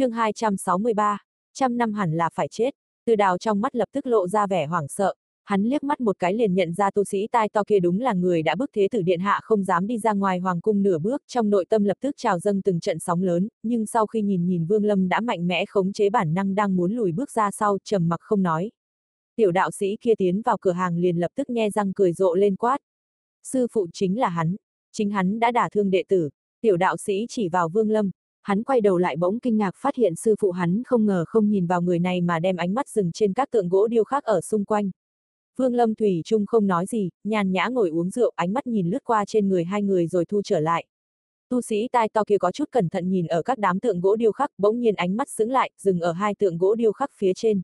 chương 263, trăm năm hẳn là phải chết. Từ đào trong mắt lập tức lộ ra vẻ hoảng sợ, hắn liếc mắt một cái liền nhận ra tu sĩ tai to kia đúng là người đã bức thế tử điện hạ không dám đi ra ngoài hoàng cung nửa bước, trong nội tâm lập tức trào dâng từng trận sóng lớn, nhưng sau khi nhìn nhìn Vương Lâm đã mạnh mẽ khống chế bản năng đang muốn lùi bước ra sau, trầm mặc không nói. Tiểu đạo sĩ kia tiến vào cửa hàng liền lập tức nghe răng cười rộ lên quát. Sư phụ chính là hắn, chính hắn đã đả thương đệ tử, tiểu đạo sĩ chỉ vào Vương Lâm, hắn quay đầu lại bỗng kinh ngạc phát hiện sư phụ hắn không ngờ không nhìn vào người này mà đem ánh mắt dừng trên các tượng gỗ điêu khắc ở xung quanh. Vương Lâm Thủy Trung không nói gì, nhàn nhã ngồi uống rượu, ánh mắt nhìn lướt qua trên người hai người rồi thu trở lại. Tu sĩ tai to kia có chút cẩn thận nhìn ở các đám tượng gỗ điêu khắc, bỗng nhiên ánh mắt sững lại, dừng ở hai tượng gỗ điêu khắc phía trên.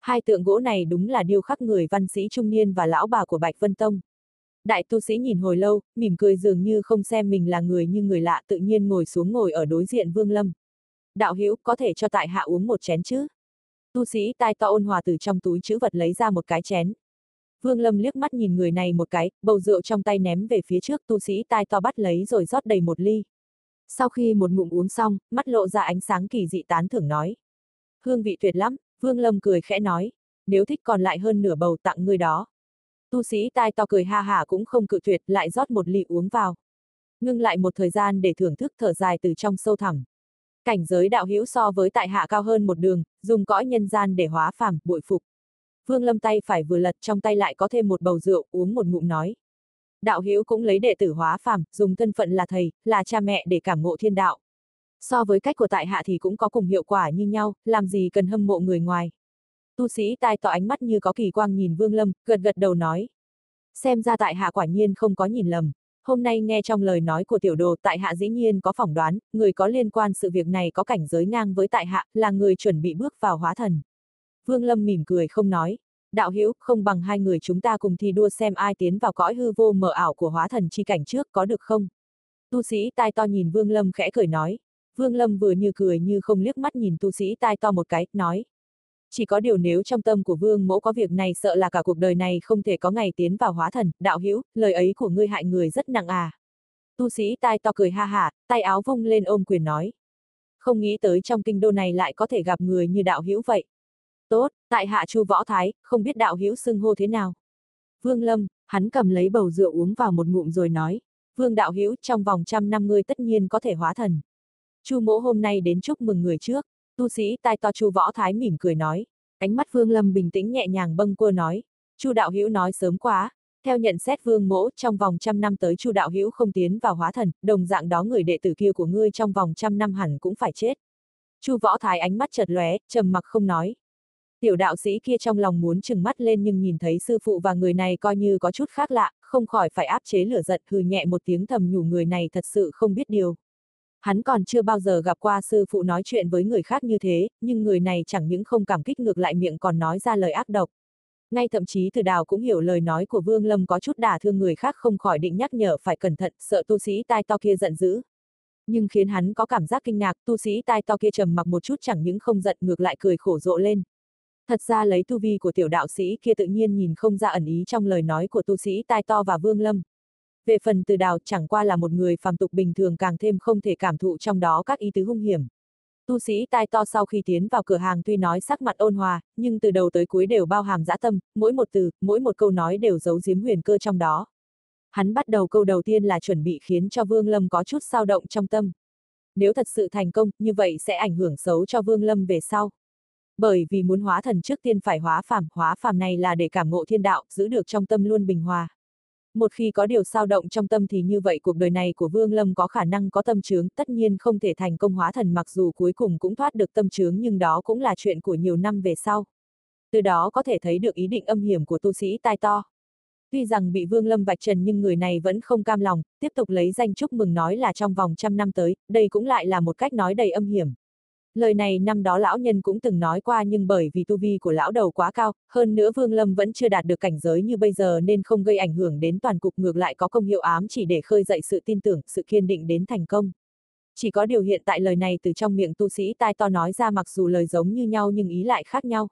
Hai tượng gỗ này đúng là điêu khắc người văn sĩ trung niên và lão bà của Bạch Vân Tông. Đại tu sĩ nhìn hồi lâu, mỉm cười dường như không xem mình là người như người lạ tự nhiên ngồi xuống ngồi ở đối diện Vương Lâm. Đạo hữu có thể cho tại hạ uống một chén chứ? Tu sĩ tai to ôn hòa từ trong túi chữ vật lấy ra một cái chén. Vương Lâm liếc mắt nhìn người này một cái, bầu rượu trong tay ném về phía trước tu sĩ tai to bắt lấy rồi rót đầy một ly. Sau khi một ngụm uống xong, mắt lộ ra ánh sáng kỳ dị tán thưởng nói. Hương vị tuyệt lắm, Vương Lâm cười khẽ nói. Nếu thích còn lại hơn nửa bầu tặng người đó. Tu sĩ tai to cười ha hả cũng không cự tuyệt, lại rót một ly uống vào. Ngưng lại một thời gian để thưởng thức thở dài từ trong sâu thẳm. Cảnh giới đạo hữu so với tại hạ cao hơn một đường, dùng cõi nhân gian để hóa phàm, bội phục. Vương Lâm tay phải vừa lật trong tay lại có thêm một bầu rượu, uống một ngụm nói. Đạo hữu cũng lấy đệ tử hóa phàm, dùng thân phận là thầy, là cha mẹ để cảm ngộ thiên đạo. So với cách của tại hạ thì cũng có cùng hiệu quả như nhau, làm gì cần hâm mộ người ngoài. Tu sĩ tai tỏ ánh mắt như có kỳ quang nhìn Vương Lâm, gật gật đầu nói. Xem ra tại hạ quả nhiên không có nhìn lầm. Hôm nay nghe trong lời nói của tiểu đồ tại hạ dĩ nhiên có phỏng đoán, người có liên quan sự việc này có cảnh giới ngang với tại hạ, là người chuẩn bị bước vào hóa thần. Vương Lâm mỉm cười không nói. Đạo hữu không bằng hai người chúng ta cùng thi đua xem ai tiến vào cõi hư vô mờ ảo của hóa thần chi cảnh trước có được không? Tu sĩ tai to nhìn Vương Lâm khẽ cười nói. Vương Lâm vừa như cười như không liếc mắt nhìn tu sĩ tai to một cái, nói. Chỉ có điều nếu trong tâm của Vương mẫu có việc này sợ là cả cuộc đời này không thể có ngày tiến vào hóa thần, đạo hữu, lời ấy của ngươi hại người rất nặng à. Tu sĩ tai to cười ha hả, tay áo vung lên ôm quyền nói. Không nghĩ tới trong kinh đô này lại có thể gặp người như đạo hữu vậy. Tốt, tại hạ Chu Võ Thái, không biết đạo hữu xưng hô thế nào. Vương Lâm, hắn cầm lấy bầu rượu uống vào một ngụm rồi nói, Vương đạo hữu trong vòng trăm năm ngươi tất nhiên có thể hóa thần. Chu mỗ hôm nay đến chúc mừng người trước, tu sĩ tai to Chu Võ Thái mỉm cười nói, ánh mắt Vương Lâm bình tĩnh nhẹ nhàng bâng quơ nói, Chu đạo hữu nói sớm quá, theo nhận xét Vương mỗ trong vòng trăm năm tới Chu đạo hữu không tiến vào hóa thần, đồng dạng đó người đệ tử kia của ngươi trong vòng trăm năm hẳn cũng phải chết. Chu Võ Thái ánh mắt chợt lóe, trầm mặc không nói, Tiểu đạo sĩ kia trong lòng muốn trừng mắt lên nhưng nhìn thấy sư phụ và người này coi như có chút khác lạ, không khỏi phải áp chế lửa giận hừ nhẹ một tiếng thầm nhủ người này thật sự không biết điều. Hắn còn chưa bao giờ gặp qua sư phụ nói chuyện với người khác như thế, nhưng người này chẳng những không cảm kích ngược lại miệng còn nói ra lời ác độc. Ngay thậm chí từ đào cũng hiểu lời nói của Vương Lâm có chút đả thương người khác không khỏi định nhắc nhở phải cẩn thận, sợ tu sĩ tai to kia giận dữ. Nhưng khiến hắn có cảm giác kinh ngạc, tu sĩ tai to kia trầm mặc một chút chẳng những không giận ngược lại cười khổ rộ lên. Thật ra lấy tu vi của tiểu đạo sĩ kia tự nhiên nhìn không ra ẩn ý trong lời nói của tu sĩ tai to và vương lâm. Về phần từ đào chẳng qua là một người phàm tục bình thường càng thêm không thể cảm thụ trong đó các ý tứ hung hiểm. Tu sĩ tai to sau khi tiến vào cửa hàng tuy nói sắc mặt ôn hòa, nhưng từ đầu tới cuối đều bao hàm dã tâm, mỗi một từ, mỗi một câu nói đều giấu giếm huyền cơ trong đó. Hắn bắt đầu câu đầu tiên là chuẩn bị khiến cho Vương Lâm có chút sao động trong tâm. Nếu thật sự thành công, như vậy sẽ ảnh hưởng xấu cho Vương Lâm về sau bởi vì muốn hóa thần trước tiên phải hóa phàm, hóa phàm này là để cảm ngộ thiên đạo, giữ được trong tâm luôn bình hòa. Một khi có điều sao động trong tâm thì như vậy cuộc đời này của Vương Lâm có khả năng có tâm chướng, tất nhiên không thể thành công hóa thần mặc dù cuối cùng cũng thoát được tâm chướng nhưng đó cũng là chuyện của nhiều năm về sau. Từ đó có thể thấy được ý định âm hiểm của tu sĩ tai to. Tuy rằng bị Vương Lâm vạch trần nhưng người này vẫn không cam lòng, tiếp tục lấy danh chúc mừng nói là trong vòng trăm năm tới, đây cũng lại là một cách nói đầy âm hiểm. Lời này năm đó lão nhân cũng từng nói qua nhưng bởi vì tu vi của lão đầu quá cao, hơn nữa Vương Lâm vẫn chưa đạt được cảnh giới như bây giờ nên không gây ảnh hưởng đến toàn cục ngược lại có công hiệu ám chỉ để khơi dậy sự tin tưởng, sự kiên định đến thành công. Chỉ có điều hiện tại lời này từ trong miệng tu sĩ tai to nói ra mặc dù lời giống như nhau nhưng ý lại khác nhau.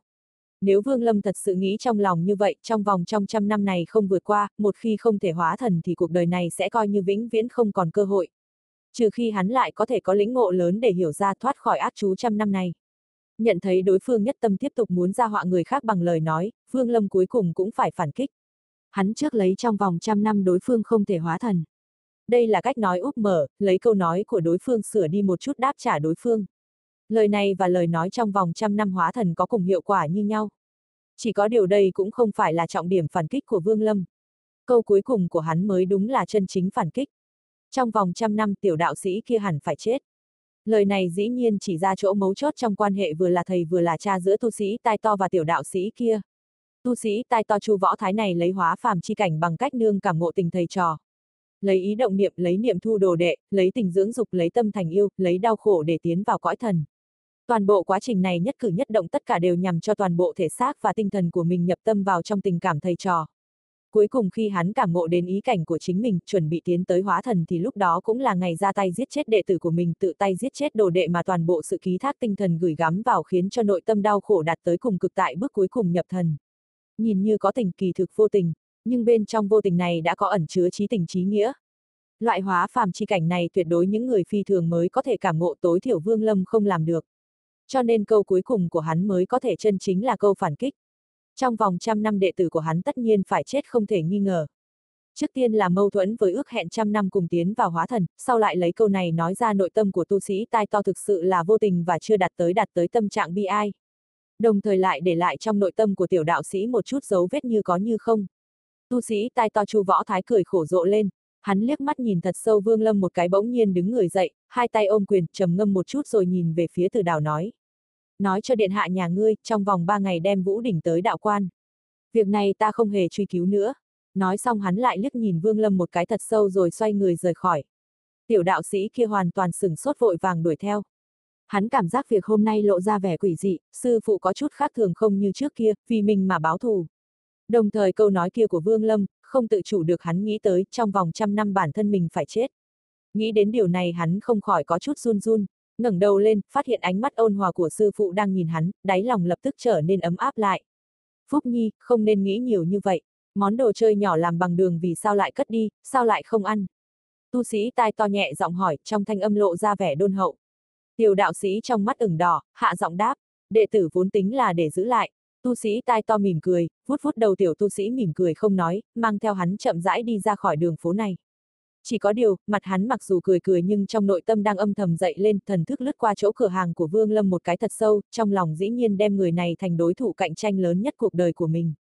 Nếu Vương Lâm thật sự nghĩ trong lòng như vậy, trong vòng trong trăm năm này không vượt qua, một khi không thể hóa thần thì cuộc đời này sẽ coi như vĩnh viễn không còn cơ hội. Trừ khi hắn lại có thể có lĩnh ngộ lớn để hiểu ra thoát khỏi ác chú trăm năm này. Nhận thấy đối phương nhất tâm tiếp tục muốn ra họa người khác bằng lời nói, Vương Lâm cuối cùng cũng phải phản kích. Hắn trước lấy trong vòng trăm năm đối phương không thể hóa thần. Đây là cách nói úp mở, lấy câu nói của đối phương sửa đi một chút đáp trả đối phương. Lời này và lời nói trong vòng trăm năm hóa thần có cùng hiệu quả như nhau. Chỉ có điều đây cũng không phải là trọng điểm phản kích của Vương Lâm. Câu cuối cùng của hắn mới đúng là chân chính phản kích. Trong vòng trăm năm tiểu đạo sĩ kia hẳn phải chết. Lời này dĩ nhiên chỉ ra chỗ mấu chốt trong quan hệ vừa là thầy vừa là cha giữa tu sĩ tai to và tiểu đạo sĩ kia. Tu sĩ tai to chu võ thái này lấy hóa phàm chi cảnh bằng cách nương cảm ngộ tình thầy trò. Lấy ý động niệm, lấy niệm thu đồ đệ, lấy tình dưỡng dục, lấy tâm thành yêu, lấy đau khổ để tiến vào cõi thần. Toàn bộ quá trình này nhất cử nhất động tất cả đều nhằm cho toàn bộ thể xác và tinh thần của mình nhập tâm vào trong tình cảm thầy trò. Cuối cùng khi hắn cảm ngộ đến ý cảnh của chính mình, chuẩn bị tiến tới hóa thần thì lúc đó cũng là ngày ra tay giết chết đệ tử của mình, tự tay giết chết đồ đệ mà toàn bộ sự ký thác tinh thần gửi gắm vào khiến cho nội tâm đau khổ đạt tới cùng cực tại bước cuối cùng nhập thần. Nhìn như có tình kỳ thực vô tình, nhưng bên trong vô tình này đã có ẩn chứa trí tình trí nghĩa. Loại hóa phàm chi cảnh này tuyệt đối những người phi thường mới có thể cảm ngộ tối thiểu Vương Lâm không làm được. Cho nên câu cuối cùng của hắn mới có thể chân chính là câu phản kích. Trong vòng trăm năm đệ tử của hắn tất nhiên phải chết không thể nghi ngờ. Trước tiên là mâu thuẫn với ước hẹn trăm năm cùng tiến vào hóa thần, sau lại lấy câu này nói ra nội tâm của tu sĩ tai to thực sự là vô tình và chưa đạt tới đạt tới tâm trạng bi ai. Đồng thời lại để lại trong nội tâm của tiểu đạo sĩ một chút dấu vết như có như không. Tu sĩ tai to chu võ thái cười khổ rộ lên, hắn liếc mắt nhìn thật sâu vương lâm một cái bỗng nhiên đứng người dậy, hai tay ôm quyền, trầm ngâm một chút rồi nhìn về phía từ đào nói nói cho điện hạ nhà ngươi, trong vòng ba ngày đem Vũ Đỉnh tới đạo quan. Việc này ta không hề truy cứu nữa. Nói xong hắn lại liếc nhìn Vương Lâm một cái thật sâu rồi xoay người rời khỏi. Tiểu đạo sĩ kia hoàn toàn sừng sốt vội vàng đuổi theo. Hắn cảm giác việc hôm nay lộ ra vẻ quỷ dị, sư phụ có chút khác thường không như trước kia, vì mình mà báo thù. Đồng thời câu nói kia của Vương Lâm, không tự chủ được hắn nghĩ tới, trong vòng trăm năm bản thân mình phải chết. Nghĩ đến điều này hắn không khỏi có chút run run, ngẩng đầu lên, phát hiện ánh mắt ôn hòa của sư phụ đang nhìn hắn, đáy lòng lập tức trở nên ấm áp lại. Phúc Nhi, không nên nghĩ nhiều như vậy. Món đồ chơi nhỏ làm bằng đường vì sao lại cất đi, sao lại không ăn? Tu sĩ tai to nhẹ giọng hỏi, trong thanh âm lộ ra vẻ đôn hậu. Tiểu đạo sĩ trong mắt ửng đỏ, hạ giọng đáp, đệ tử vốn tính là để giữ lại. Tu sĩ tai to mỉm cười, vuốt vuốt đầu tiểu tu sĩ mỉm cười không nói, mang theo hắn chậm rãi đi ra khỏi đường phố này. Chỉ có điều, mặt hắn mặc dù cười cười nhưng trong nội tâm đang âm thầm dậy lên, thần thức lướt qua chỗ cửa hàng của Vương Lâm một cái thật sâu, trong lòng dĩ nhiên đem người này thành đối thủ cạnh tranh lớn nhất cuộc đời của mình.